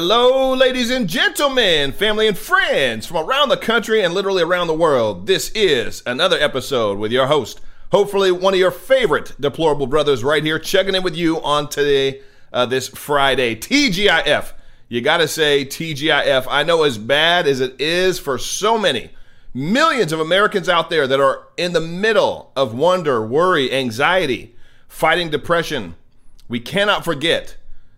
Hello, ladies and gentlemen, family and friends from around the country and literally around the world. This is another episode with your host, hopefully one of your favorite deplorable brothers, right here, checking in with you on today, uh, this Friday. TGIF. You got to say TGIF. I know as bad as it is for so many millions of Americans out there that are in the middle of wonder, worry, anxiety, fighting depression. We cannot forget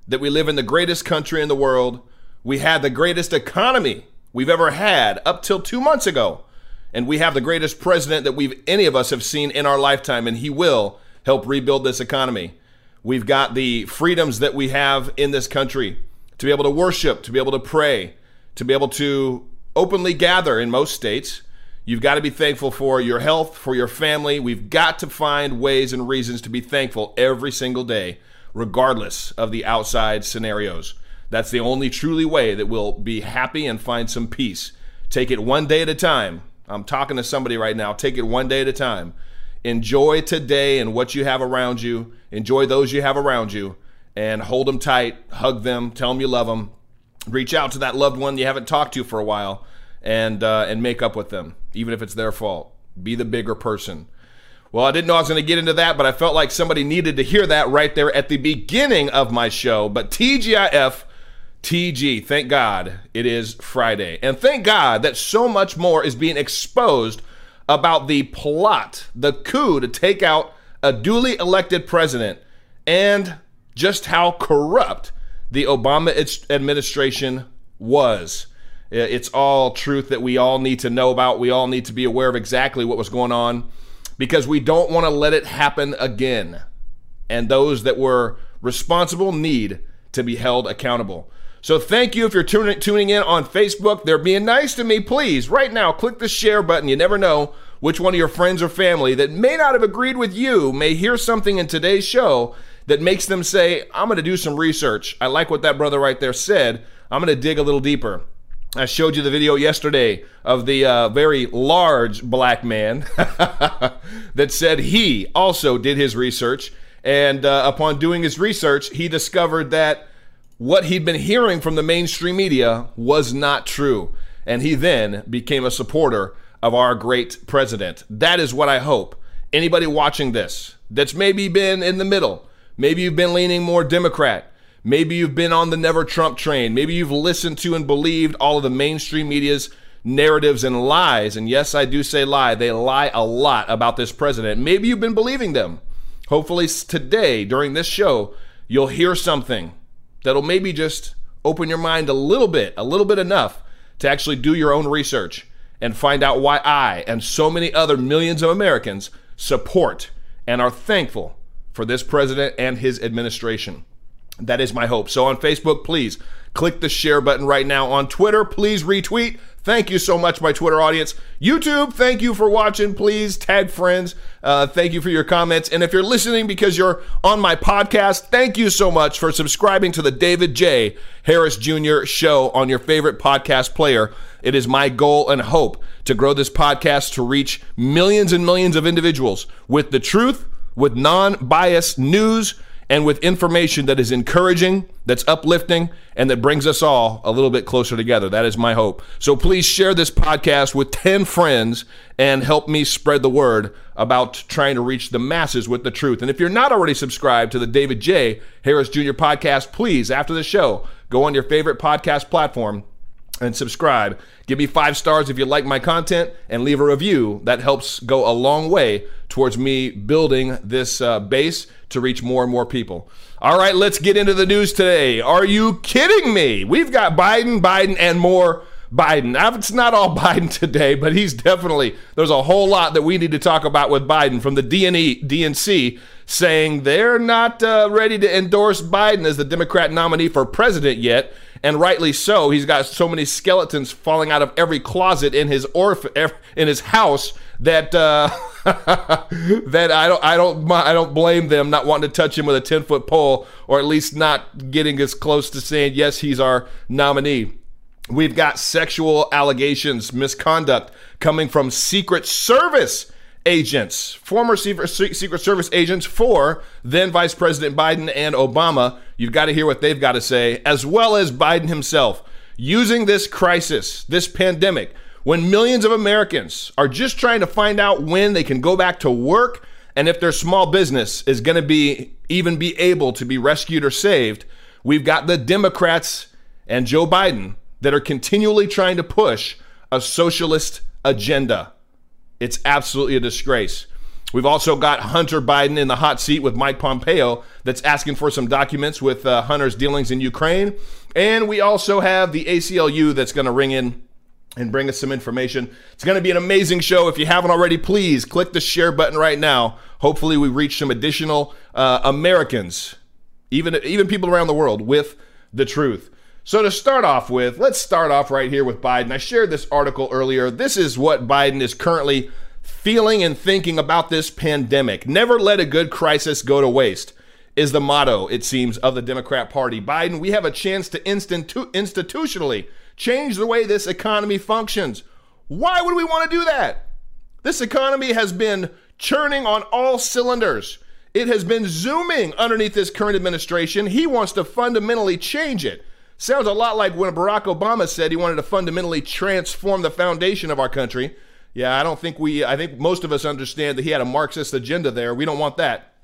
that we live in the greatest country in the world. We had the greatest economy we've ever had up till two months ago. And we have the greatest president that we've any of us have seen in our lifetime, and he will help rebuild this economy. We've got the freedoms that we have in this country to be able to worship, to be able to pray, to be able to openly gather in most states. You've got to be thankful for your health, for your family. We've got to find ways and reasons to be thankful every single day regardless of the outside scenarios. That's the only truly way that we'll be happy and find some peace. Take it one day at a time. I'm talking to somebody right now. Take it one day at a time. Enjoy today and what you have around you. Enjoy those you have around you and hold them tight, hug them, tell them you love them. Reach out to that loved one you haven't talked to for a while and uh, and make up with them, even if it's their fault. Be the bigger person. Well, I didn't know I was going to get into that, but I felt like somebody needed to hear that right there at the beginning of my show. But TGIF, TG, thank God it is Friday. And thank God that so much more is being exposed about the plot, the coup to take out a duly elected president, and just how corrupt the Obama administration was. It's all truth that we all need to know about. We all need to be aware of exactly what was going on because we don't want to let it happen again. And those that were responsible need to be held accountable. So thank you if you're tuning, tuning in on Facebook. They're being nice to me. Please, right now, click the share button. You never know which one of your friends or family that may not have agreed with you may hear something in today's show that makes them say, I'm going to do some research. I like what that brother right there said. I'm going to dig a little deeper. I showed you the video yesterday of the uh, very large black man that said he also did his research. And uh, upon doing his research, he discovered that what he'd been hearing from the mainstream media was not true. And he then became a supporter of our great president. That is what I hope. Anybody watching this that's maybe been in the middle, maybe you've been leaning more Democrat, Maybe you've been on the never Trump train. Maybe you've listened to and believed all of the mainstream media's narratives and lies. And yes, I do say lie. They lie a lot about this president. Maybe you've been believing them. Hopefully, today, during this show, you'll hear something that'll maybe just open your mind a little bit, a little bit enough to actually do your own research and find out why I and so many other millions of Americans support and are thankful for this president and his administration. That is my hope. So on Facebook, please click the share button right now. On Twitter, please retweet. Thank you so much, my Twitter audience. YouTube, thank you for watching. Please tag friends. Uh, thank you for your comments. And if you're listening because you're on my podcast, thank you so much for subscribing to the David J. Harris Jr. show on your favorite podcast player. It is my goal and hope to grow this podcast to reach millions and millions of individuals with the truth, with non biased news and with information that is encouraging, that's uplifting, and that brings us all a little bit closer together. That is my hope. So please share this podcast with 10 friends and help me spread the word about trying to reach the masses with the truth. And if you're not already subscribed to the David J. Harris Jr. podcast, please, after the show, go on your favorite podcast platform and subscribe. Give me five stars if you like my content and leave a review. That helps go a long way towards me building this uh, base to reach more and more people. All right, let's get into the news today. Are you kidding me? We've got Biden, Biden, and more Biden. It's not all Biden today, but he's definitely, there's a whole lot that we need to talk about with Biden from the DNE, DNC saying they're not uh, ready to endorse Biden as the Democrat nominee for president yet and rightly so. He's got so many skeletons falling out of every closet in his orph- in his house that uh, that I don't I don't I don't blame them not wanting to touch him with a ten foot pole or at least not getting as close to saying yes he's our nominee. We've got sexual allegations, misconduct coming from Secret Service agents, former Secret Service agents for then Vice President Biden and Obama. You've got to hear what they've got to say, as well as Biden himself, using this crisis, this pandemic, when millions of Americans are just trying to find out when they can go back to work and if their small business is going to be even be able to be rescued or saved. We've got the Democrats and Joe Biden that are continually trying to push a socialist agenda. It's absolutely a disgrace. We've also got Hunter Biden in the hot seat with Mike Pompeo that's asking for some documents with uh, Hunter's dealings in Ukraine. And we also have the ACLU that's going to ring in and bring us some information. It's going to be an amazing show. If you haven't already, please click the share button right now. Hopefully, we reach some additional uh, Americans, even even people around the world, with the truth. So to start off with, let's start off right here with Biden. I shared this article earlier. This is what Biden is currently feeling and thinking about this pandemic. Never let a good crisis go to waste is the motto, it seems, of the Democrat Party. Biden, we have a chance to institu- institutionally change the way this economy functions. Why would we want to do that? This economy has been churning on all cylinders. It has been zooming underneath this current administration. He wants to fundamentally change it. Sounds a lot like when Barack Obama said he wanted to fundamentally transform the foundation of our country. Yeah, I don't think we, I think most of us understand that he had a Marxist agenda there. We don't want that.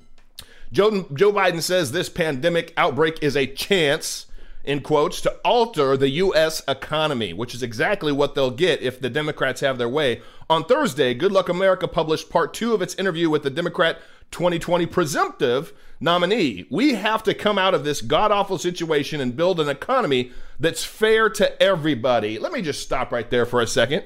Joe, Joe Biden says this pandemic outbreak is a chance, in quotes, to alter the U.S. economy, which is exactly what they'll get if the Democrats have their way. On Thursday, Good Luck America published part two of its interview with the Democrat 2020 presumptive nominee. We have to come out of this god awful situation and build an economy that's fair to everybody. Let me just stop right there for a second.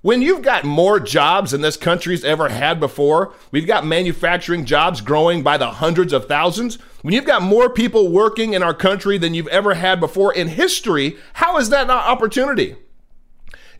When you've got more jobs than this country's ever had before, we've got manufacturing jobs growing by the hundreds of thousands. When you've got more people working in our country than you've ever had before in history, how is that not opportunity?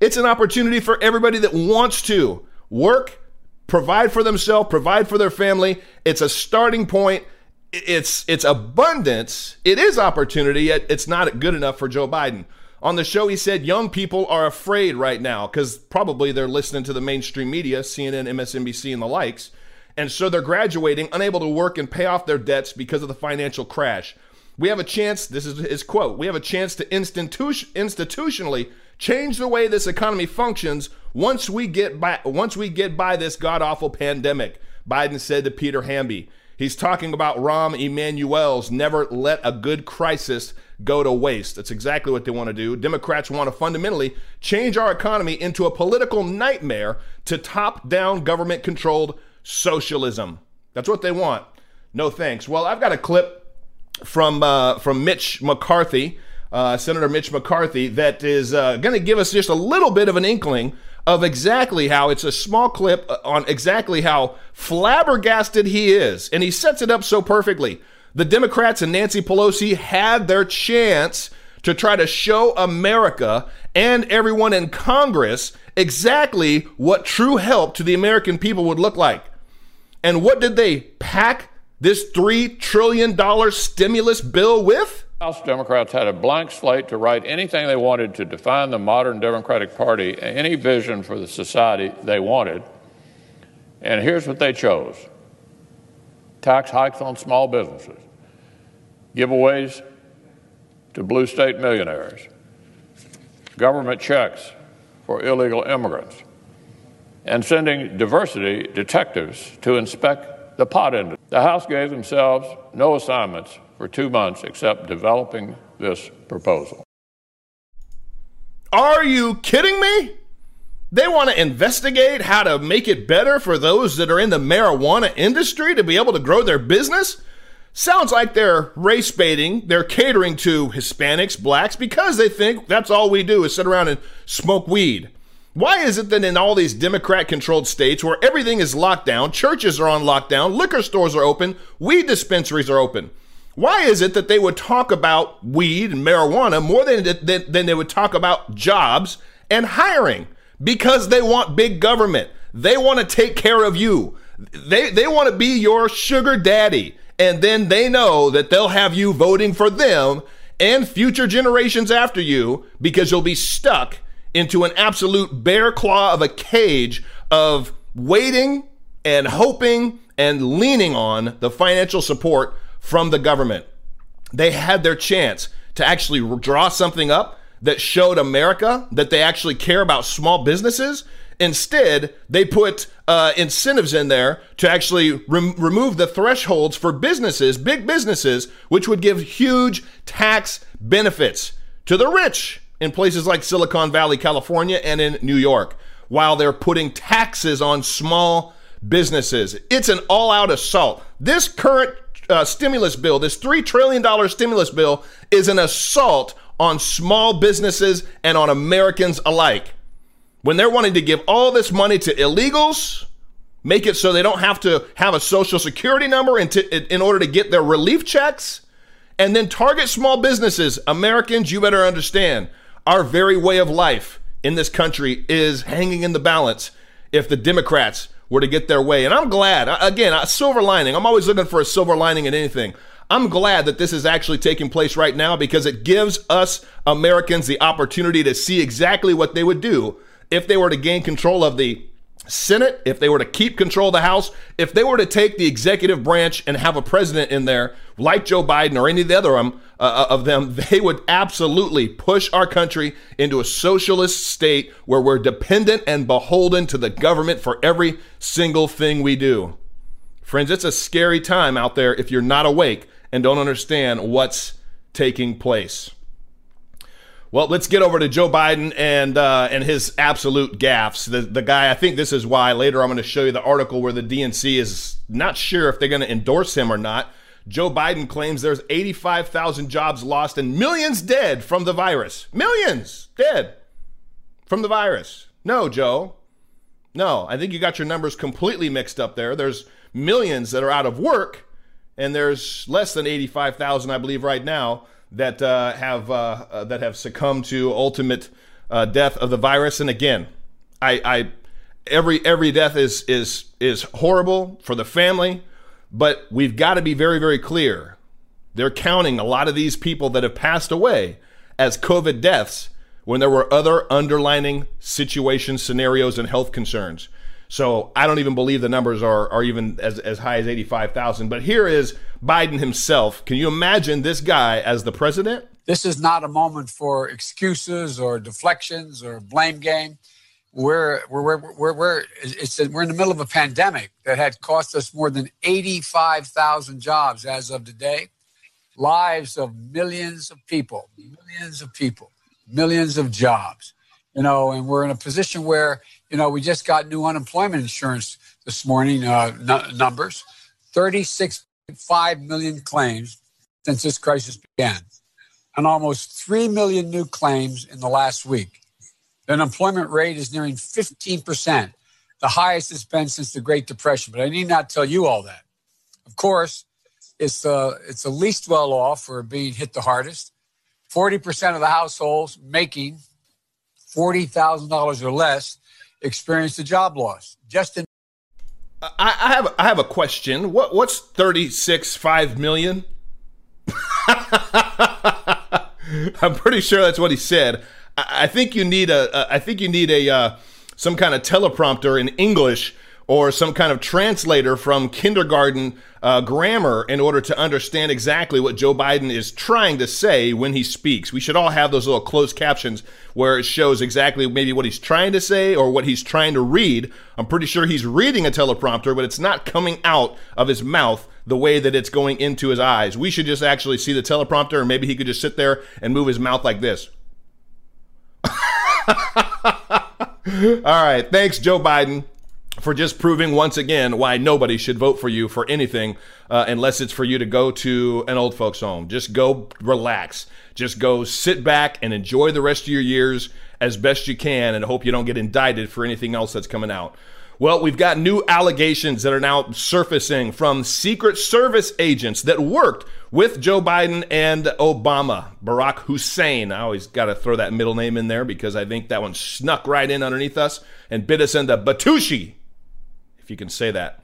It's an opportunity for everybody that wants to work, provide for themselves, provide for their family. It's a starting point. It's it's abundance. It is opportunity, yet it's not good enough for Joe Biden. On the show, he said young people are afraid right now because probably they're listening to the mainstream media, CNN, MSNBC, and the likes. And so they're graduating, unable to work and pay off their debts because of the financial crash. We have a chance, this is his quote, we have a chance to institu- institutionally change the way this economy functions once we get by once we get by this god awful pandemic, Biden said to Peter Hamby. He's talking about Rahm Emanuel's never let a good crisis go to waste. That's exactly what they want to do. Democrats want to fundamentally change our economy into a political nightmare to top down government controlled socialism. That's what they want. No thanks. Well, I've got a clip from uh, from Mitch McCarthy, uh, Senator Mitch McCarthy, that is uh, going to give us just a little bit of an inkling of exactly how it's a small clip uh, on exactly how flabbergasted he is. And he sets it up so perfectly. The Democrats and Nancy Pelosi had their chance to try to show America and everyone in Congress exactly what true help to the American people would look like. And what did they pack this $3 trillion stimulus bill with? House Democrats had a blank slate to write anything they wanted to define the modern Democratic Party, any vision for the society they wanted. And here's what they chose tax hikes on small businesses, giveaways to blue state millionaires, government checks for illegal immigrants, and sending diversity detectives to inspect the pot industry. The House gave themselves no assignments for two months except developing this proposal. Are you kidding me? They want to investigate how to make it better for those that are in the marijuana industry to be able to grow their business? Sounds like they're race baiting, they're catering to Hispanics, blacks, because they think that's all we do is sit around and smoke weed. Why is it that in all these Democrat controlled states where everything is locked down, churches are on lockdown, liquor stores are open, weed dispensaries are open? Why is it that they would talk about weed and marijuana more than, than, than they would talk about jobs and hiring? Because they want big government. They want to take care of you. They, they want to be your sugar daddy. And then they know that they'll have you voting for them and future generations after you because you'll be stuck into an absolute bear claw of a cage of waiting and hoping and leaning on the financial support from the government. They had their chance to actually draw something up that showed America that they actually care about small businesses. Instead, they put uh, incentives in there to actually rem- remove the thresholds for businesses, big businesses, which would give huge tax benefits to the rich in places like Silicon Valley, California, and in New York, while they're putting taxes on small businesses. It's an all out assault. This current uh, stimulus bill, this $3 trillion stimulus bill, is an assault on small businesses and on Americans alike. When they're wanting to give all this money to illegals, make it so they don't have to have a social security number in, in order to get their relief checks, and then target small businesses. Americans, you better understand our very way of life in this country is hanging in the balance if the Democrats were to get their way. And I'm glad, again, a silver lining. I'm always looking for a silver lining in anything. I'm glad that this is actually taking place right now because it gives us Americans the opportunity to see exactly what they would do if they were to gain control of the Senate, if they were to keep control of the House, if they were to take the executive branch and have a president in there like Joe Biden or any of the other um, uh, of them, they would absolutely push our country into a socialist state where we're dependent and beholden to the government for every single thing we do. Friends, it's a scary time out there if you're not awake and don't understand what's taking place. Well, let's get over to Joe Biden and uh, and his absolute gaffes. The the guy, I think this is why. Later, I'm going to show you the article where the DNC is not sure if they're going to endorse him or not. Joe Biden claims there's 85,000 jobs lost and millions dead from the virus. Millions dead from the virus. No, Joe. No, I think you got your numbers completely mixed up there. There's millions that are out of work, and there's less than 85,000, I believe, right now that uh, have uh, uh, that have succumbed to ultimate uh, death of the virus. And again, I, I every every death is is is horrible for the family, but we've got to be very very clear. They're counting a lot of these people that have passed away as COVID deaths when there were other underlining situations, scenarios, and health concerns. So I don't even believe the numbers are, are even as, as high as 85,000. But here is Biden himself. Can you imagine this guy as the president? This is not a moment for excuses or deflections or blame game. We're, we're, we're, we're, it's a, we're in the middle of a pandemic that had cost us more than 85,000 jobs as of today, lives of millions of people, millions of people, millions of jobs. You know, and we're in a position where you know, we just got new unemployment insurance this morning uh, n- numbers 36.5 million claims since this crisis began, and almost 3 million new claims in the last week. The unemployment rate is nearing 15%, the highest it's been since the Great Depression. But I need not tell you all that. Of course, it's the, it's the least well off for being hit the hardest. 40% of the households making $40,000 or less experienced a job loss. Just in I, I have I have a question. What what's thirty six five million? I'm pretty sure that's what he said. I, I think you need a, a I think you need a uh, some kind of teleprompter in English or some kind of translator from kindergarten uh, grammar in order to understand exactly what Joe Biden is trying to say when he speaks. We should all have those little closed captions where it shows exactly maybe what he's trying to say or what he's trying to read. I'm pretty sure he's reading a teleprompter, but it's not coming out of his mouth the way that it's going into his eyes. We should just actually see the teleprompter, and maybe he could just sit there and move his mouth like this. all right. Thanks, Joe Biden for just proving once again why nobody should vote for you for anything uh, unless it's for you to go to an old folks home. Just go relax. Just go sit back and enjoy the rest of your years as best you can and hope you don't get indicted for anything else that's coming out. Well, we've got new allegations that are now surfacing from Secret Service agents that worked with Joe Biden and Obama. Barack Hussein. I always got to throw that middle name in there because I think that one snuck right in underneath us and bit us into Batushi if you can say that.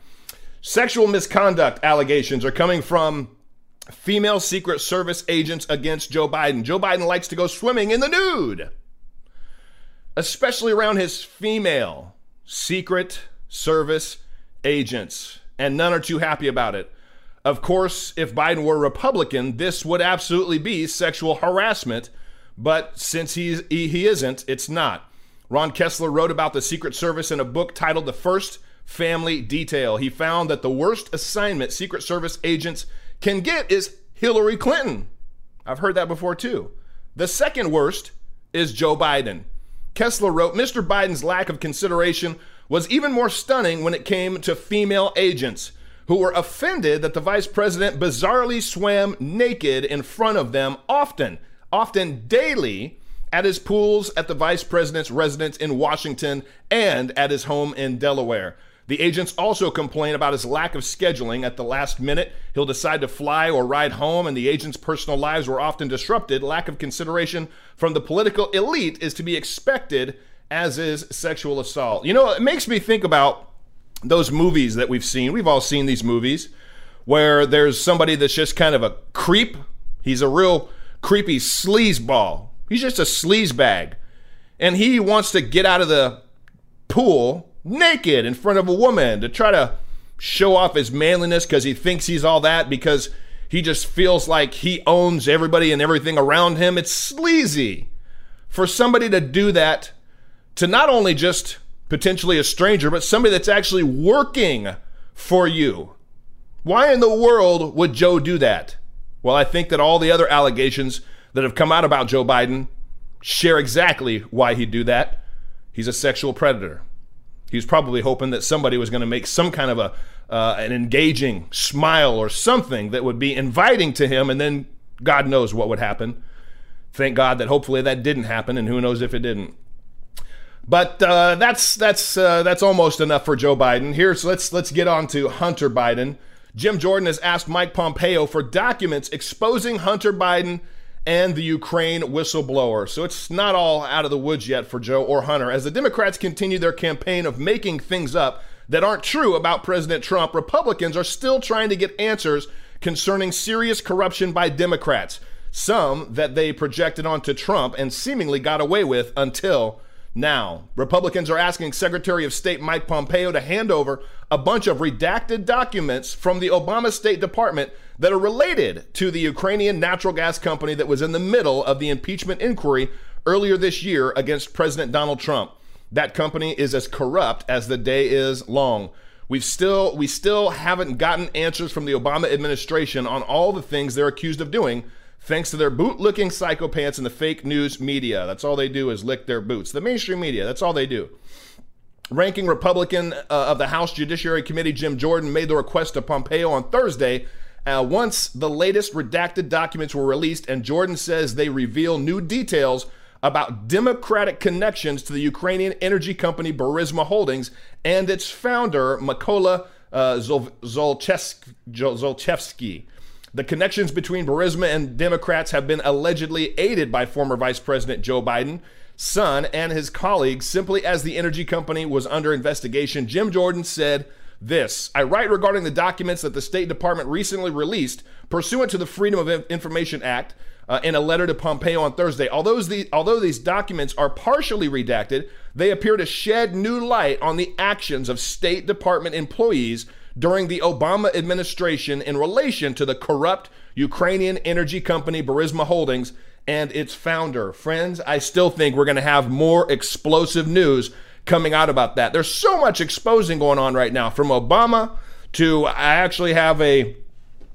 Sexual misconduct allegations are coming from female Secret Service agents against Joe Biden. Joe Biden likes to go swimming in the nude, especially around his female Secret Service agents, and none are too happy about it. Of course, if Biden were Republican, this would absolutely be sexual harassment, but since he's, he, he isn't, it's not. Ron Kessler wrote about the Secret Service in a book titled The First Family Detail. He found that the worst assignment Secret Service agents can get is Hillary Clinton. I've heard that before too. The second worst is Joe Biden. Kessler wrote Mr. Biden's lack of consideration was even more stunning when it came to female agents who were offended that the vice president bizarrely swam naked in front of them often, often daily, at his pools at the vice president's residence in Washington and at his home in Delaware. The agents also complain about his lack of scheduling at the last minute. He'll decide to fly or ride home, and the agents' personal lives were often disrupted. Lack of consideration from the political elite is to be expected, as is sexual assault. You know, it makes me think about those movies that we've seen. We've all seen these movies where there's somebody that's just kind of a creep. He's a real creepy sleazeball. He's just a sleaze bag. And he wants to get out of the pool naked in front of a woman to try to show off his manliness because he thinks he's all that because he just feels like he owns everybody and everything around him. It's sleazy for somebody to do that to not only just potentially a stranger, but somebody that's actually working for you. Why in the world would Joe do that? Well, I think that all the other allegations that have come out about Joe Biden share exactly why he'd do that. He's a sexual predator. He was probably hoping that somebody was going to make some kind of a uh, an engaging smile or something that would be inviting to him, and then God knows what would happen. Thank God that hopefully that didn't happen, and who knows if it didn't. But uh, that's that's uh, that's almost enough for Joe Biden. Here's let's let's get on to Hunter Biden. Jim Jordan has asked Mike Pompeo for documents exposing Hunter Biden and the Ukraine whistleblower. So it's not all out of the woods yet for Joe or Hunter. As the Democrats continue their campaign of making things up that aren't true about President Trump, Republicans are still trying to get answers concerning serious corruption by Democrats. Some that they projected onto Trump and seemingly got away with until now. Republicans are asking Secretary of State Mike Pompeo to hand over a bunch of redacted documents from the Obama State Department that are related to the Ukrainian natural gas company that was in the middle of the impeachment inquiry earlier this year against President Donald Trump. That company is as corrupt as the day is long. We've still we still haven't gotten answers from the Obama administration on all the things they're accused of doing thanks to their boot-looking psychopaths in the fake news media. That's all they do is lick their boots. The mainstream media, that's all they do. Ranking Republican uh, of the House Judiciary Committee Jim Jordan made the request to Pompeo on Thursday uh, once the latest redacted documents were released, and Jordan says they reveal new details about Democratic connections to the Ukrainian energy company Burisma Holdings and its founder, Mykola uh, Zlochevsky. The connections between Burisma and Democrats have been allegedly aided by former Vice President Joe Biden, son, and his colleagues simply as the energy company was under investigation. Jim Jordan said, this. I write regarding the documents that the State Department recently released pursuant to the Freedom of Information Act uh, in a letter to Pompeo on Thursday. Although, although these documents are partially redacted, they appear to shed new light on the actions of State Department employees during the Obama administration in relation to the corrupt Ukrainian energy company Burisma Holdings and its founder. Friends, I still think we're going to have more explosive news coming out about that. There's so much exposing going on right now from Obama to I actually have a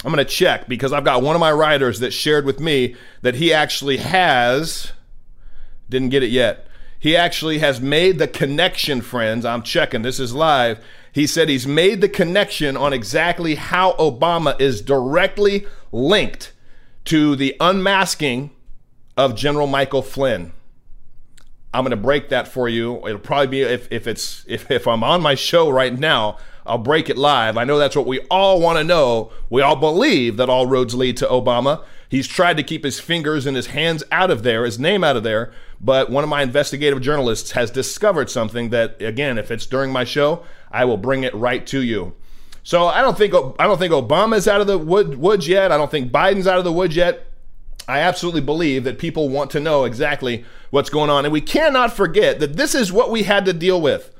I'm going to check because I've got one of my writers that shared with me that he actually has didn't get it yet. He actually has made the connection, friends. I'm checking. This is live. He said he's made the connection on exactly how Obama is directly linked to the unmasking of General Michael Flynn. I'm going to break that for you. It'll probably be if, if it's if, if I'm on my show right now, I'll break it live. I know that's what we all want to know. We all believe that all roads lead to Obama. He's tried to keep his fingers and his hands out of there, his name out of there. But one of my investigative journalists has discovered something that, again, if it's during my show, I will bring it right to you. So I don't think I don't think Obama's out of the wood, woods yet. I don't think Biden's out of the woods yet. I absolutely believe that people want to know exactly what's going on. And we cannot forget that this is what we had to deal with.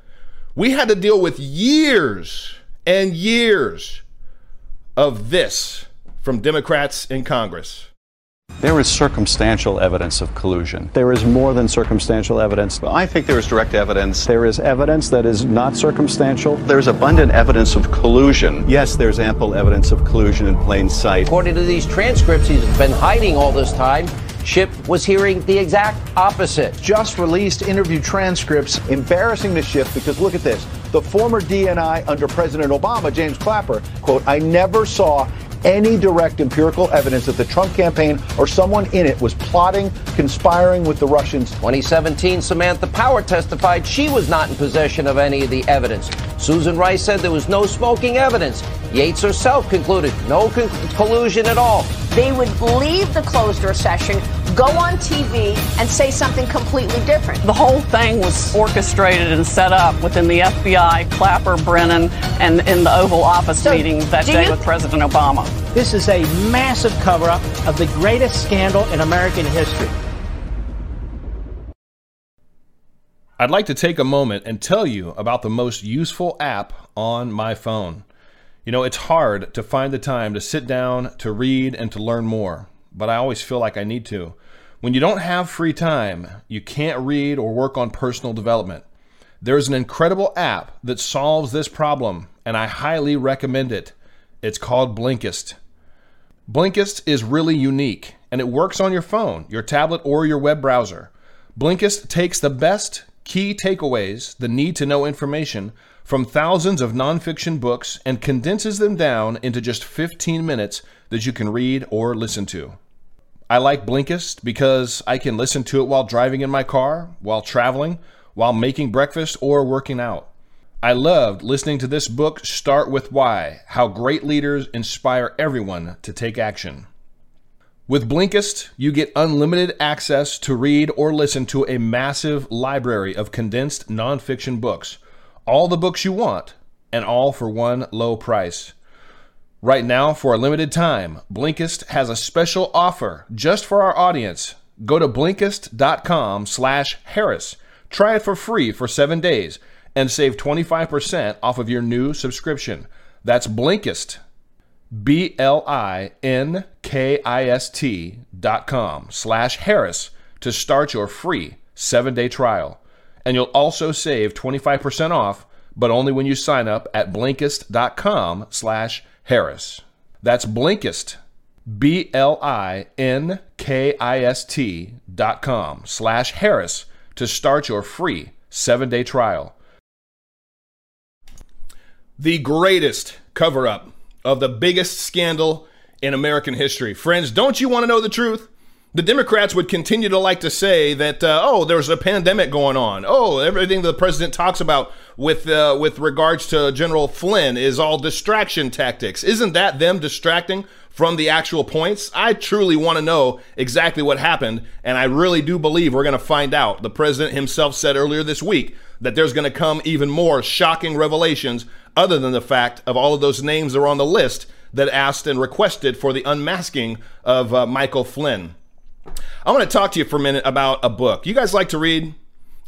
We had to deal with years and years of this from Democrats in Congress. There is circumstantial evidence of collusion. There is more than circumstantial evidence. I think there is direct evidence. There is evidence that is not circumstantial. There's abundant evidence of collusion. Yes, there's ample evidence of collusion in plain sight. According to these transcripts he's been hiding all this time, Schiff was hearing the exact opposite. Just released interview transcripts embarrassing to Schiff because look at this. The former DNI under President Obama, James Clapper, quote, I never saw any direct empirical evidence that the Trump campaign or someone in it was plotting, conspiring with the Russians. 2017, Samantha Power testified she was not in possession of any of the evidence. Susan Rice said there was no smoking evidence. Yates herself concluded no con- collusion at all. They would leave the closed door session, go on TV, and say something completely different. The whole thing was orchestrated and set up within the FBI, Clapper, Brennan, and in the Oval Office so meeting that day you- with President Obama. This is a massive cover up of the greatest scandal in American history. I'd like to take a moment and tell you about the most useful app on my phone. You know, it's hard to find the time to sit down, to read, and to learn more, but I always feel like I need to. When you don't have free time, you can't read or work on personal development. There's an incredible app that solves this problem, and I highly recommend it. It's called Blinkist. Blinkist is really unique, and it works on your phone, your tablet, or your web browser. Blinkist takes the best key takeaways, the need to know information, from thousands of nonfiction books and condenses them down into just 15 minutes that you can read or listen to. I like Blinkist because I can listen to it while driving in my car, while traveling, while making breakfast, or working out. I loved listening to this book, Start With Why How Great Leaders Inspire Everyone to Take Action. With Blinkist, you get unlimited access to read or listen to a massive library of condensed nonfiction books all the books you want, and all for one low price. Right now, for a limited time, Blinkist has a special offer just for our audience. Go to Blinkist.com slash Harris. Try it for free for seven days and save 25% off of your new subscription. That's Blinkist, B-L-I-N-K-I-S-T dot com slash Harris to start your free seven-day trial and you'll also save 25% off, but only when you sign up at Blinkist.com slash Harris. That's Blinkist, B-L-I-N-K-I-S-T dot com slash Harris to start your free seven-day trial. The greatest cover-up of the biggest scandal in American history. Friends, don't you want to know the truth? The Democrats would continue to like to say that, uh, oh, there's a pandemic going on. Oh, everything the president talks about with uh, with regards to General Flynn is all distraction tactics. Isn't that them distracting from the actual points? I truly want to know exactly what happened, and I really do believe we're going to find out. The president himself said earlier this week that there's going to come even more shocking revelations, other than the fact of all of those names that are on the list that asked and requested for the unmasking of uh, Michael Flynn. I want to talk to you for a minute about a book. You guys like to read?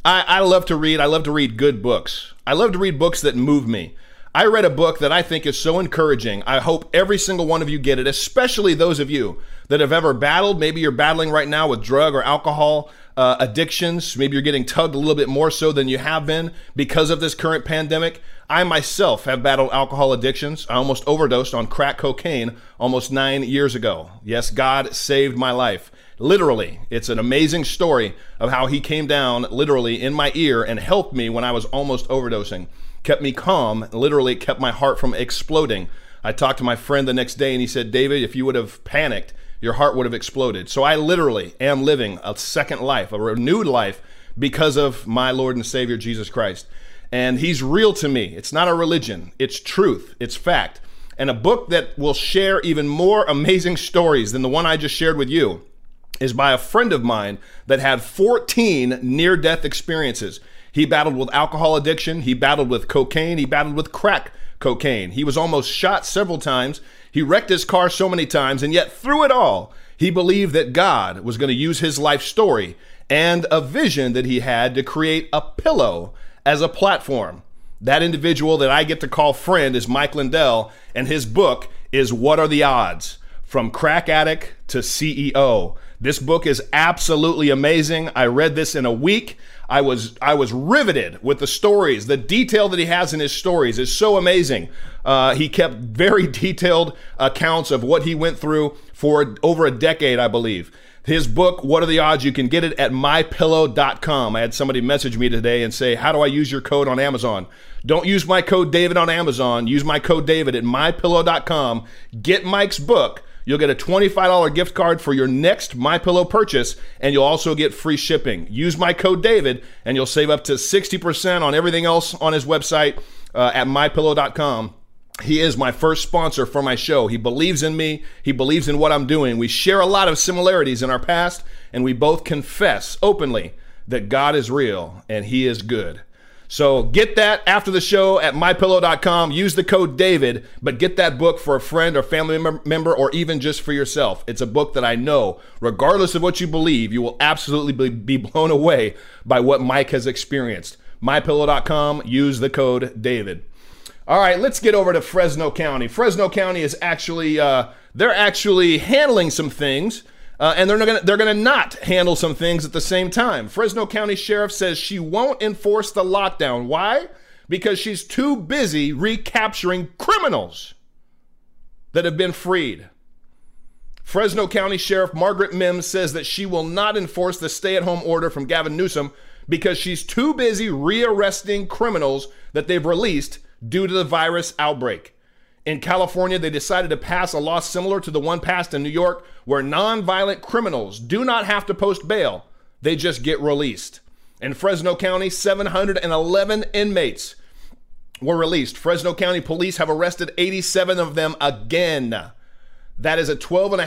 I, I love to read. I love to read good books. I love to read books that move me. I read a book that I think is so encouraging. I hope every single one of you get it, especially those of you that have ever battled. Maybe you're battling right now with drug or alcohol uh, addictions. Maybe you're getting tugged a little bit more so than you have been because of this current pandemic. I myself have battled alcohol addictions. I almost overdosed on crack cocaine almost nine years ago. Yes, God saved my life. Literally, it's an amazing story of how he came down literally in my ear and helped me when I was almost overdosing. Kept me calm, literally kept my heart from exploding. I talked to my friend the next day and he said, David, if you would have panicked, your heart would have exploded. So I literally am living a second life, a renewed life because of my Lord and Savior Jesus Christ. And he's real to me. It's not a religion, it's truth, it's fact. And a book that will share even more amazing stories than the one I just shared with you is by a friend of mine that had 14 near death experiences. He battled with alcohol addiction, he battled with cocaine, he battled with crack cocaine. He was almost shot several times. He wrecked his car so many times, and yet through it all, he believed that God was going to use his life story and a vision that he had to create a pillow as a platform. That individual that I get to call friend is Mike Lindell, and his book is What Are the Odds? From Crack Addict to CEO. This book is absolutely amazing. I read this in a week. I was I was riveted with the stories. The detail that he has in his stories is so amazing. Uh, he kept very detailed accounts of what he went through for over a decade, I believe. His book, What Are the Odds? You can get it at mypillow.com. I had somebody message me today and say, How do I use your code on Amazon? Don't use my code David on Amazon. Use my code David at mypillow.com. Get Mike's book. You'll get a $25 gift card for your next MyPillow purchase, and you'll also get free shipping. Use my code David, and you'll save up to 60% on everything else on his website uh, at mypillow.com. He is my first sponsor for my show. He believes in me. He believes in what I'm doing. We share a lot of similarities in our past, and we both confess openly that God is real and He is good. So get that after the show at mypillow.com. Use the code David, but get that book for a friend or family member or even just for yourself. It's a book that I know, regardless of what you believe, you will absolutely be blown away by what Mike has experienced. mypillow.com. Use the code David. All right, let's get over to Fresno County. Fresno County is actually uh, they're actually handling some things, uh, and they're gonna they're gonna not handle some things at the same time. Fresno County Sheriff says she won't enforce the lockdown. Why? Because she's too busy recapturing criminals that have been freed. Fresno County Sheriff Margaret Mims says that she will not enforce the stay at home order from Gavin Newsom because she's too busy rearresting criminals that they've released due to the virus outbreak. In California, they decided to pass a law similar to the one passed in New York, where nonviolent criminals do not have to post bail, they just get released. In Fresno County, 711 inmates were released. Fresno County police have arrested 87 of them again. That is a 12.5%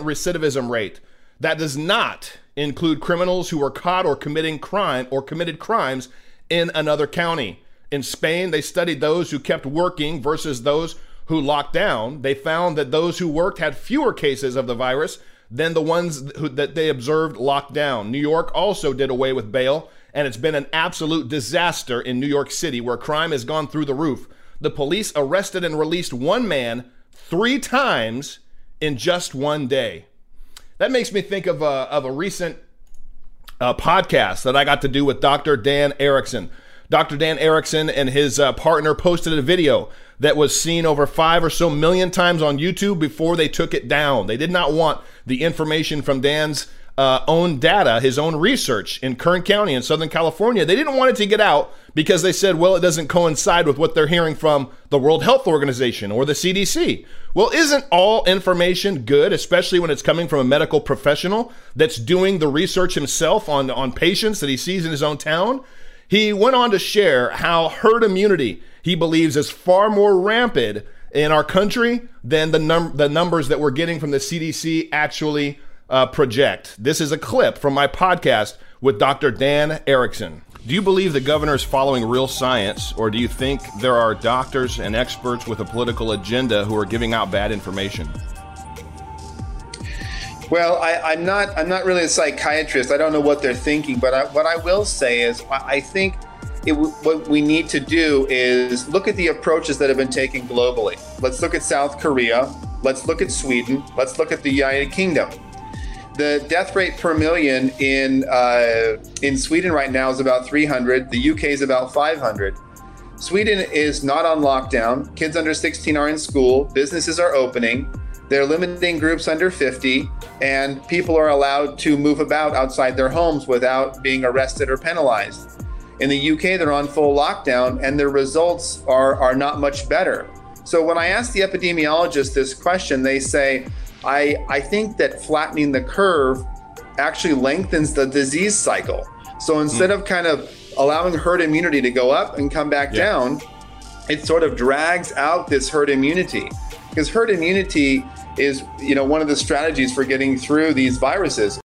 recidivism rate. That does not include criminals who were caught or committing crime or committed crimes in another county. In Spain, they studied those who kept working versus those who locked down. They found that those who worked had fewer cases of the virus than the ones who, that they observed locked down. New York also did away with bail, and it's been an absolute disaster in New York City where crime has gone through the roof. The police arrested and released one man three times in just one day. That makes me think of a, of a recent uh, podcast that I got to do with Dr. Dan Erickson. Dr. Dan Erickson and his uh, partner posted a video that was seen over five or so million times on YouTube before they took it down. They did not want the information from Dan's uh, own data, his own research in Kern County in Southern California. They didn't want it to get out because they said, well, it doesn't coincide with what they're hearing from the World Health Organization or the CDC. Well, isn't all information good, especially when it's coming from a medical professional that's doing the research himself on, on patients that he sees in his own town? He went on to share how herd immunity he believes is far more rampant in our country than the, num- the numbers that we're getting from the CDC actually uh, project. This is a clip from my podcast with Dr. Dan Erickson. Do you believe the governor is following real science, or do you think there are doctors and experts with a political agenda who are giving out bad information? Well, I, am not. I'm not really a psychiatrist. I don't know what they're thinking, but I, what I will say is, I think it, what we need to do is look at the approaches that have been taken globally. Let's look at South Korea. Let's look at Sweden. Let's look at the United Kingdom. The death rate per million in uh, in Sweden right now is about 300. The UK is about 500. Sweden is not on lockdown. Kids under 16 are in school. Businesses are opening. They're limiting groups under 50, and people are allowed to move about outside their homes without being arrested or penalized. In the UK, they're on full lockdown, and their results are, are not much better. So when I ask the epidemiologist this question, they say, I, I think that flattening the curve actually lengthens the disease cycle. So instead mm. of kind of allowing herd immunity to go up and come back yeah. down, it sort of drags out this herd immunity because herd immunity is you know one of the strategies for getting through these viruses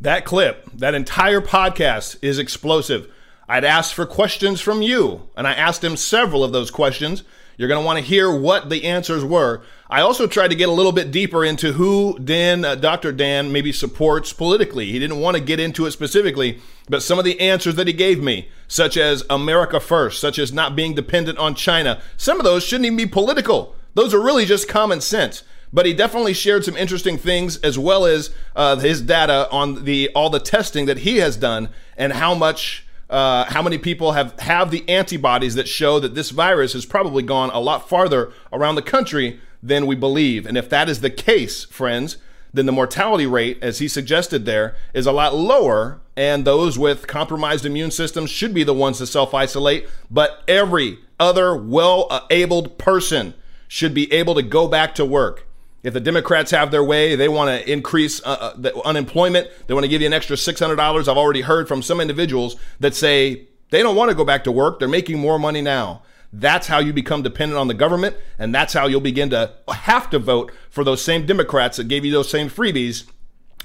that clip that entire podcast is explosive i'd asked for questions from you and i asked him several of those questions You're going to want to hear what the answers were. I also tried to get a little bit deeper into who Dan, uh, Dr. Dan, maybe supports politically. He didn't want to get into it specifically, but some of the answers that he gave me, such as America First, such as not being dependent on China, some of those shouldn't even be political. Those are really just common sense. But he definitely shared some interesting things, as well as uh, his data on the all the testing that he has done and how much uh, how many people have have the antibodies that show that this virus has probably gone a lot farther around the country than we believe. And if that is the case, friends, then the mortality rate, as he suggested there, is a lot lower. And those with compromised immune systems should be the ones to self isolate. But every other well abled person should be able to go back to work. If the Democrats have their way, they want to increase uh, uh, the unemployment. They want to give you an extra $600. I've already heard from some individuals that say they don't want to go back to work. They're making more money now. That's how you become dependent on the government, and that's how you'll begin to have to vote for those same Democrats that gave you those same freebies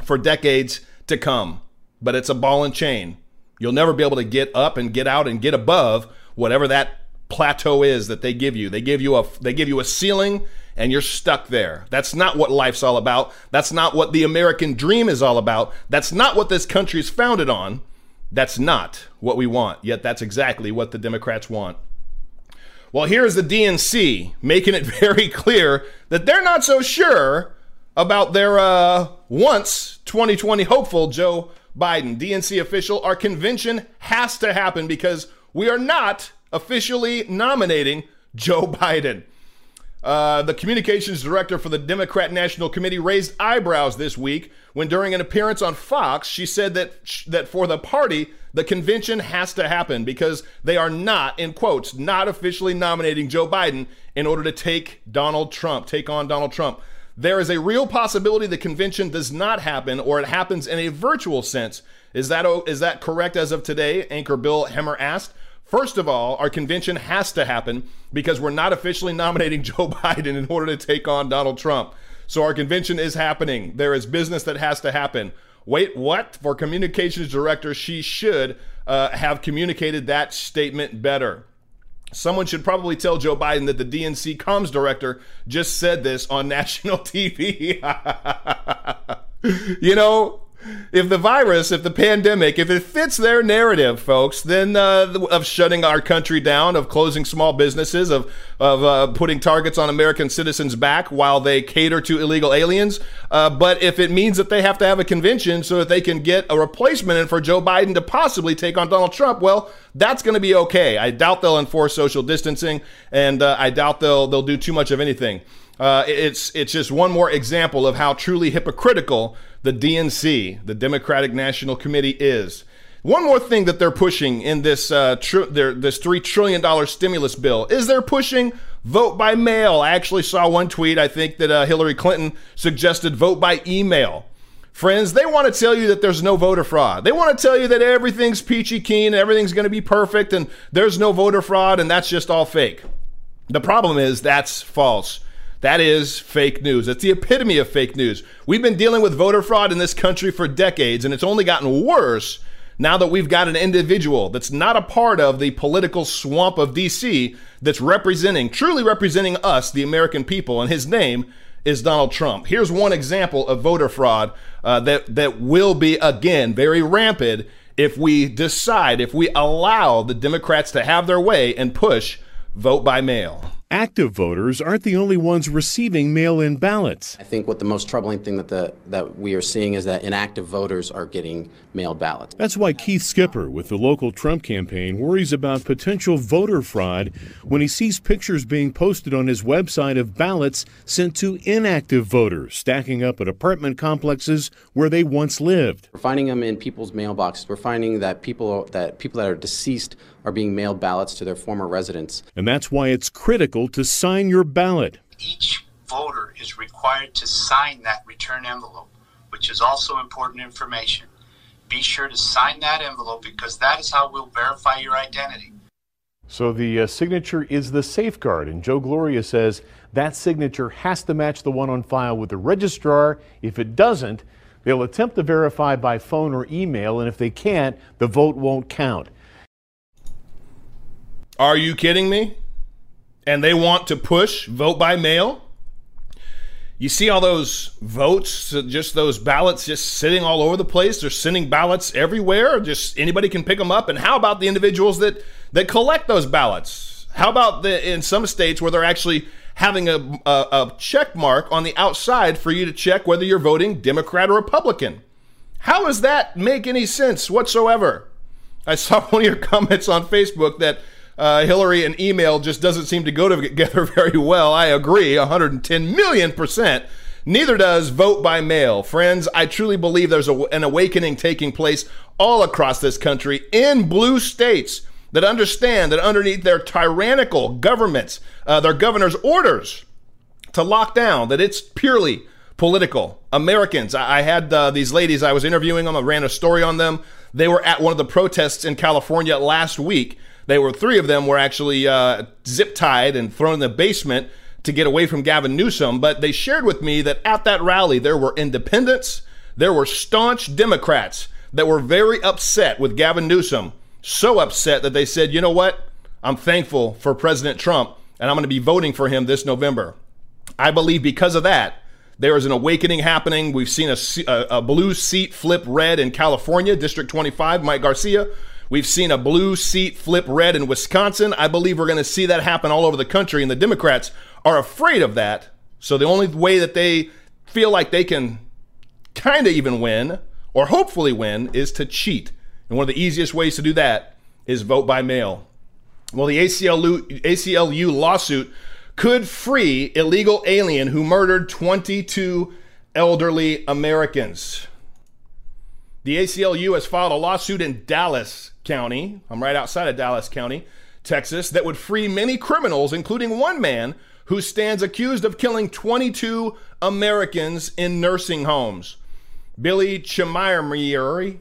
for decades to come. But it's a ball and chain. You'll never be able to get up and get out and get above whatever that plateau is that they give you. They give you a they give you a ceiling and you're stuck there. That's not what life's all about. That's not what the American dream is all about. That's not what this country is founded on. That's not what we want. Yet that's exactly what the Democrats want. Well, here's the DNC making it very clear that they're not so sure about their uh, once 2020 hopeful Joe Biden. DNC official, our convention has to happen because we are not officially nominating Joe Biden. Uh, the communications director for the Democrat National Committee raised eyebrows this week when, during an appearance on Fox, she said that that for the party, the convention has to happen because they are not, in quotes, not officially nominating Joe Biden in order to take Donald Trump, take on Donald Trump. There is a real possibility the convention does not happen, or it happens in a virtual sense. Is that is that correct as of today? Anchor Bill Hemmer asked. First of all, our convention has to happen because we're not officially nominating Joe Biden in order to take on Donald Trump. So our convention is happening. There is business that has to happen. Wait, what? For communications director, she should uh, have communicated that statement better. Someone should probably tell Joe Biden that the DNC comms director just said this on national TV. you know, if the virus, if the pandemic, if it fits their narrative, folks, then uh, of shutting our country down, of closing small businesses, of of uh, putting targets on American citizens' back while they cater to illegal aliens. Uh, but if it means that they have to have a convention so that they can get a replacement and for Joe Biden to possibly take on Donald Trump, well, that's going to be okay. I doubt they'll enforce social distancing, and uh, I doubt they'll they'll do too much of anything. Uh, it's it's just one more example of how truly hypocritical the DNC, the Democratic National Committee, is. One more thing that they're pushing in this uh, tr- their, this three trillion dollar stimulus bill is they're pushing vote by mail. I actually saw one tweet. I think that uh, Hillary Clinton suggested vote by email. Friends, they want to tell you that there's no voter fraud. They want to tell you that everything's peachy keen everything's going to be perfect and there's no voter fraud and that's just all fake. The problem is that's false. That is fake news. It's the epitome of fake news. We've been dealing with voter fraud in this country for decades, and it's only gotten worse now that we've got an individual that's not a part of the political swamp of DC that's representing, truly representing us, the American people, and his name is Donald Trump. Here's one example of voter fraud uh, that, that will be, again, very rampant if we decide, if we allow the Democrats to have their way and push vote by mail active voters aren't the only ones receiving mail-in ballots. I think what the most troubling thing that the that we are seeing is that inactive voters are getting mailed ballots. That's why Keith Skipper with the local Trump campaign worries about potential voter fraud when he sees pictures being posted on his website of ballots sent to inactive voters stacking up at apartment complexes where they once lived. We're finding them in people's mailboxes. We're finding that people that people that are deceased are being mailed ballots to their former residents. And that's why it's critical to sign your ballot. Each voter is required to sign that return envelope, which is also important information. Be sure to sign that envelope because that is how we'll verify your identity. So the uh, signature is the safeguard, and Joe Gloria says that signature has to match the one on file with the registrar. If it doesn't, they'll attempt to verify by phone or email, and if they can't, the vote won't count. Are you kidding me? and they want to push vote by mail. You see all those votes, just those ballots just sitting all over the place. They're sending ballots everywhere. Just anybody can pick them up. And how about the individuals that that collect those ballots? How about the in some states where they're actually having a, a, a check mark on the outside for you to check whether you're voting Democrat or Republican? How does that make any sense whatsoever? I saw one of your comments on Facebook that uh, Hillary and email just doesn't seem to go together very well. I agree, 110 million percent. Neither does vote by mail. Friends, I truly believe there's a, an awakening taking place all across this country in blue states that understand that underneath their tyrannical governments, uh, their governor's orders to lock down, that it's purely political. Americans, I, I had uh, these ladies, I was interviewing them, I ran a story on them. They were at one of the protests in California last week they were three of them were actually uh, zip tied and thrown in the basement to get away from Gavin Newsom. But they shared with me that at that rally there were independents, there were staunch Democrats that were very upset with Gavin Newsom. So upset that they said, you know what? I'm thankful for President Trump and I'm going to be voting for him this November. I believe because of that, there is an awakening happening. We've seen a, a, a, blue seat flip red in California, District 25, Mike Garcia. We've seen a blue seat flip red in Wisconsin. I believe we're going to see that happen all over the country, and the Democrats are afraid of that. So the only way that they feel like they can kind of even win, or hopefully win, is to cheat. And one of the easiest ways to do that is vote by mail. Well, the ACLU, ACLU lawsuit could free illegal alien who murdered 22 elderly Americans. The ACLU has filed a lawsuit in Dallas County, I'm right outside of Dallas County, Texas, that would free many criminals, including one man who stands accused of killing 22 Americans in nursing homes. Billy Chemirmir,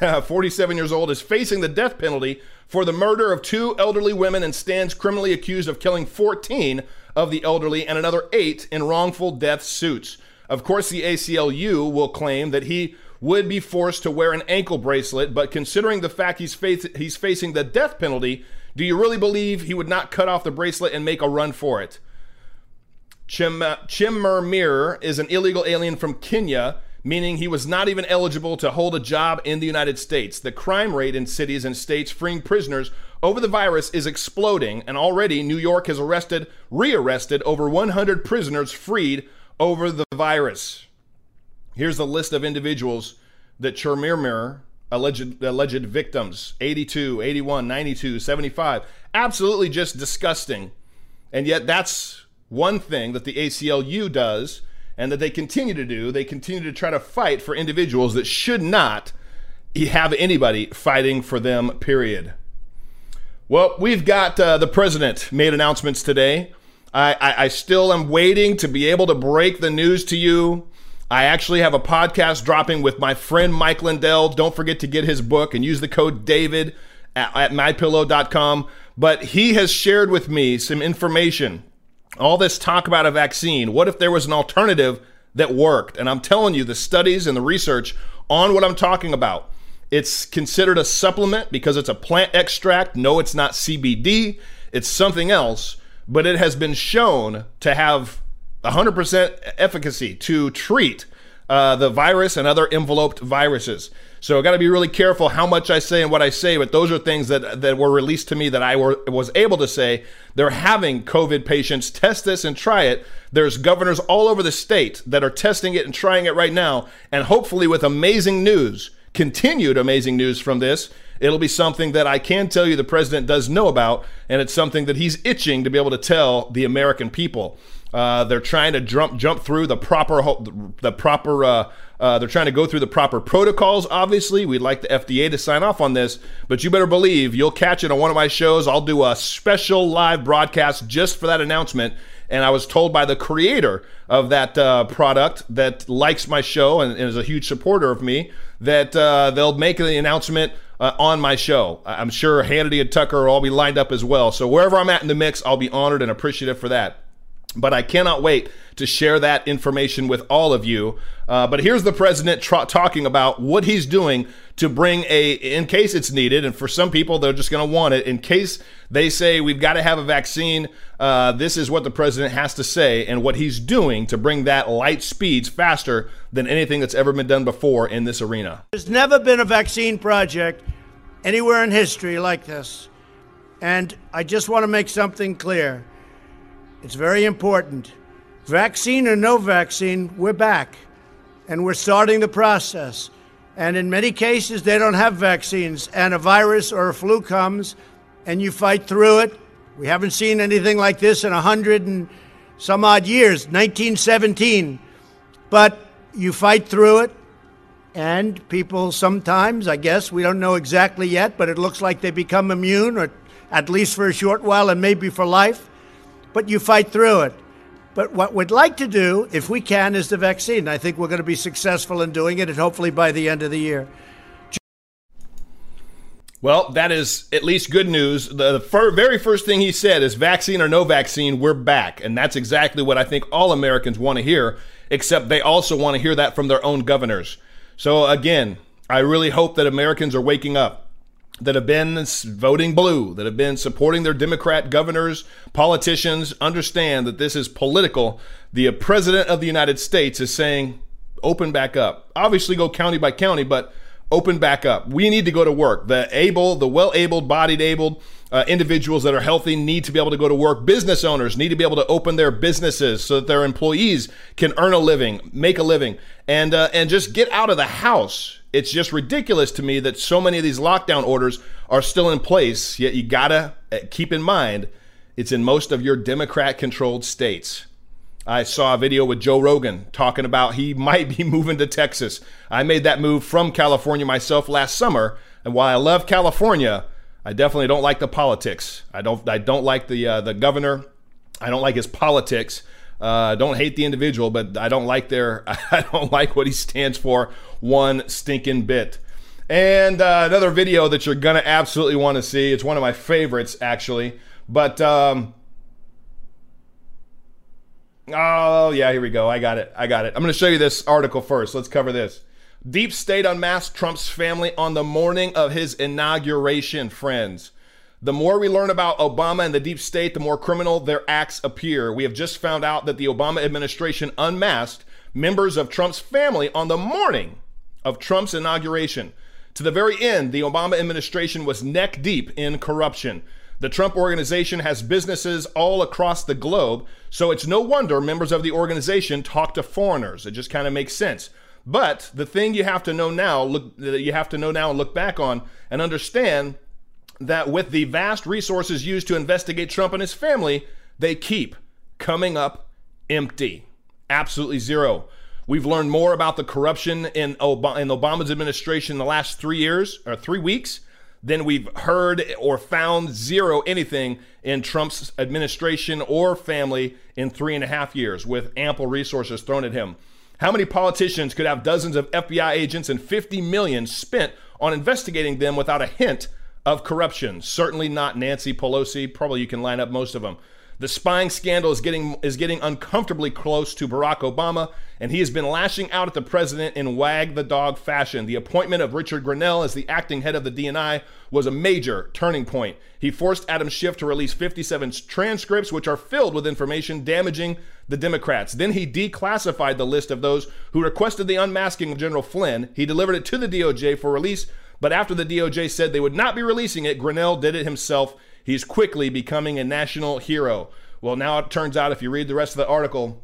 47 years old, is facing the death penalty for the murder of two elderly women and stands criminally accused of killing 14 of the elderly and another eight in wrongful death suits. Of course, the ACLU will claim that he would be forced to wear an ankle bracelet, but considering the fact he's, face- he's facing the death penalty, do you really believe he would not cut off the bracelet and make a run for it? Chim- uh, Chemirmir is an illegal alien from Kenya, meaning he was not even eligible to hold a job in the United States. The crime rate in cities and states freeing prisoners over the virus is exploding, and already New York has arrested, rearrested over 100 prisoners freed over the virus. Here's the list of individuals that Chemirmir alleged alleged victims 82, 81, 92, 75. Absolutely just disgusting. And yet that's one thing that the ACLU does and that they continue to do. They continue to try to fight for individuals that should not have anybody fighting for them, period. Well, we've got uh, the president made announcements today. I, I, I still am waiting to be able to break the news to you. I actually have a podcast dropping with my friend Mike Lindell. Don't forget to get his book and use the code David at, at mypillow.com. But he has shared with me some information. All this talk about a vaccine. What if there was an alternative that worked? And I'm telling you, the studies and the research on what I'm talking about. It's considered a supplement because it's a plant extract. No, it's not CBD. It's something else, but it has been shown to have 100% efficacy to treat uh, the virus and other enveloped viruses. So I got to be really careful how much I say and what I say, but those are things that, that were released to me that I were, was able to say. They're having COVID patients test this and try it. There's governors all over the state that are testing it and trying it right now. And hopefully, with amazing news, continued amazing news from this, it'll be something that I can tell you the president does know about, and it's something that he's itching to be able to tell the American people. Uh, they're trying to jump jump through the proper the proper. Uh, uh, they're trying to go through the proper protocols. Obviously, we'd like the FDA to sign off on this, but you better believe you'll catch it on one of my shows. I'll do a special live broadcast just for that announcement. And I was told by the creator of that uh, product that likes my show and, and, is a huge supporter of me that uh, they'll make the announcement uh, on my show. I'm sure Hannity and Tucker will all be lined up as well. So wherever I'm at in the mix, I'll be honored and appreciative for that. But I cannot wait to share that information with all of you. Uh, but here's the president tra- talking about what he's doing to bring a, in case it's needed, and for some people, they're just going to want it. In case they say we've got to have a vaccine, uh, this is what the president has to say and what he's doing to bring that light speeds faster than anything that's ever been done before in this arena. There's never been a vaccine project anywhere in history like this. And I just want to make something clear. It's very important. Vaccine or no vaccine, we're back. And we're starting the process. And in many cases, they don't have vaccines. And a virus or a flu comes, and you fight through it. We haven't seen anything like this in a hundred and some odd years, 1917. But you fight through it, and people sometimes, I guess, we don't know exactly yet, but it looks like they become immune, or at least for a short while and maybe for life. But you fight through it. But what we'd like to do, if we can, is the vaccine. I think we're going to be successful in doing it, and hopefully by the end of the year. Well, that is at least good news. The, very first thing he said is vaccine or no vaccine, we're back. And that's exactly what I think all Americans want to hear, except they also want to hear that from their own governors. So, again, I really hope that Americans are waking up that have been voting blue, that have been supporting their Democrat governors, politicians, understand that this is political. The president of the United States is saying, open back up. Obviously, go county by county, but open back up. We need to go to work. The able, the well abled, bodied, abled uh, individuals that are healthy need to be able to go to work. Business owners need to be able to open their businesses so that their employees can earn a living, make a living, and uh, and just get out of the house it's just ridiculous to me that so many of these lockdown orders are still in place. Yet you gotta uh, keep in mind it's in most of your Democrat controlled states. I saw a video with Joe Rogan talking about he might be moving to Texas. I made that move from California myself last summer, and while I love California, I definitely don't like the politics. I don't I don't like the uh, the governor. I don't like his politics. Uh, don't hate the individual, but I don't like their I don't like what he stands for one stinking bit. And uh, another video that you're gonna absolutely want to see. It's one of my favorites actually, but um, oh yeah, here we go. I got it. I got it. I'm gonna show you this article first. Let's cover this. Deep State unmasked Trump's family on the morning of his inauguration, friends. The more we learn about Obama and the deep state, the more criminal their acts appear. We have just found out that the Obama administration unmasked members of Trump's family on the morning of Trump's inauguration. To the very end, the Obama administration was neck deep in corruption. The Trump organization has businesses all across the globe, so it's no wonder members of the organization talk to foreigners. It just kind of makes sense. But the thing you have to know now, look, you have to know now and look back on and understand that with the vast resources used to investigate Trump and his family, they keep coming up empty. Absolutely zero. We've learned more about the corruption in, Ob- in Obama's administration in the last three years or three weeks than we've heard or found zero anything in Trump's administration or family in three and a half years with ample resources thrown at him. How many politicians could have dozens of FBI agents and 50 million spent on investigating them without a hint of corruption. Certainly not Nancy Pelosi. Probably you can line up most of them. The spying scandal is getting is getting uncomfortably close to Barack Obama, and he has been lashing out at the president in wag the dog fashion. The appointment of Richard Grenell as the acting head of the DNI was a major turning point. He forced Adam Schiff to release 57 transcripts, which are filled with information damaging the Democrats. Then he declassified the list of those who requested the unmasking of General Flynn. He delivered it to the DOJ for release but after the DOJ said they would not be releasing it, Grenell did it himself. He's quickly becoming a national hero. Well, now it turns out if you read the rest of the article,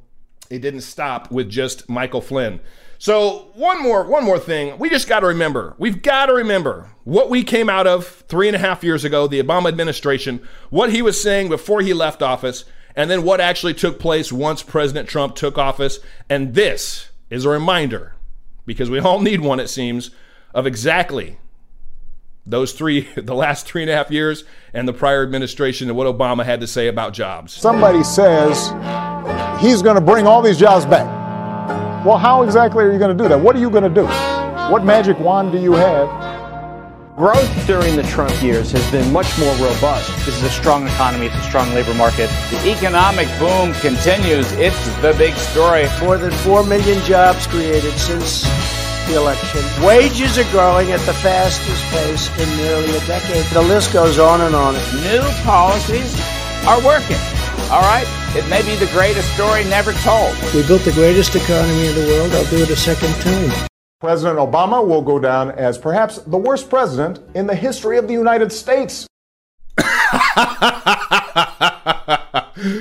it didn't stop with just Michael Flynn. So one more, one more thing. We just got to remember. We've got to remember what we came out of three and a half years ago, the Obama administration, what he was saying before he left office, and then what actually took place once President Trump took office. And this is a reminder, because we all need one, it seems, of exactly those three, the last three and a half years, and the prior administration, and what Obama had to say about jobs. Somebody says he's going to bring all these jobs back. Well, how exactly are you going to do that? What are you going to do? What magic wand do you have Growth during the Trump years has been much more robust. This is a strong economy, it's a strong labor market. The economic boom continues. It's the big story. More than 4 million jobs created since the election. Wages are growing at the fastest pace in nearly a decade. The list goes on and on. New policies are working. All right? It may be the greatest story never told. We built the greatest economy in the world. I'll do it a second time. President Obama will go down as perhaps the worst president in the history of the United States.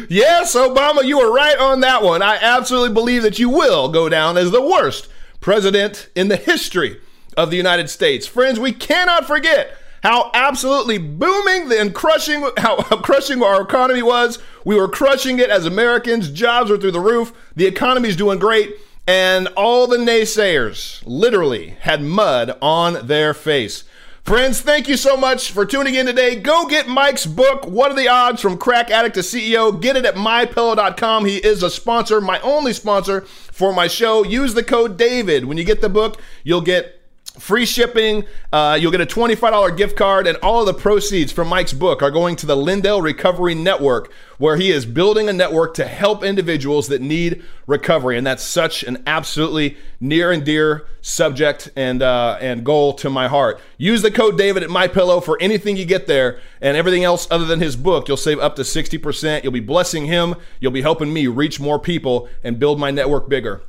yes, Obama, you were right on that one. I absolutely believe that you will go down as the worst president in the history of the United States. Friends, we cannot forget how absolutely booming and crushing how, crushing our economy was. We were crushing it as Americans. Jobs were through the roof. The economy is doing great. And all the naysayers literally had mud on their face. Friends, thank you so much for tuning in today. Go get Mike's book, What Are the Odds from Crack Addict to CEO. Get it at mypillow.com. He is a sponsor, my only sponsor for my show. Use the code DAVID. When you get the book, you'll get free shipping. Uh, you'll get a $25 gift card, and all of the proceeds from Mike's book are going to the Lindell Recovery Network, where he is building a network to help individuals that need recovery. And that's such an absolutely near and dear subject and uh, and goal to my heart. Use the code David at MyPillow for anything you get there, and everything else other than his book. You'll save up to 60%. You'll be blessing him. You'll be helping me reach more people and build my network bigger.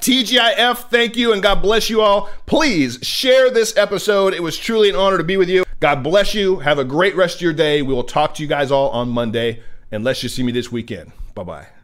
TGIF, thank you and God bless you all. Please share this episode. It was truly an honor to be with you. God bless you. Have a great rest of your day. We will talk to you guys all on Monday unless you see me this weekend. Bye bye.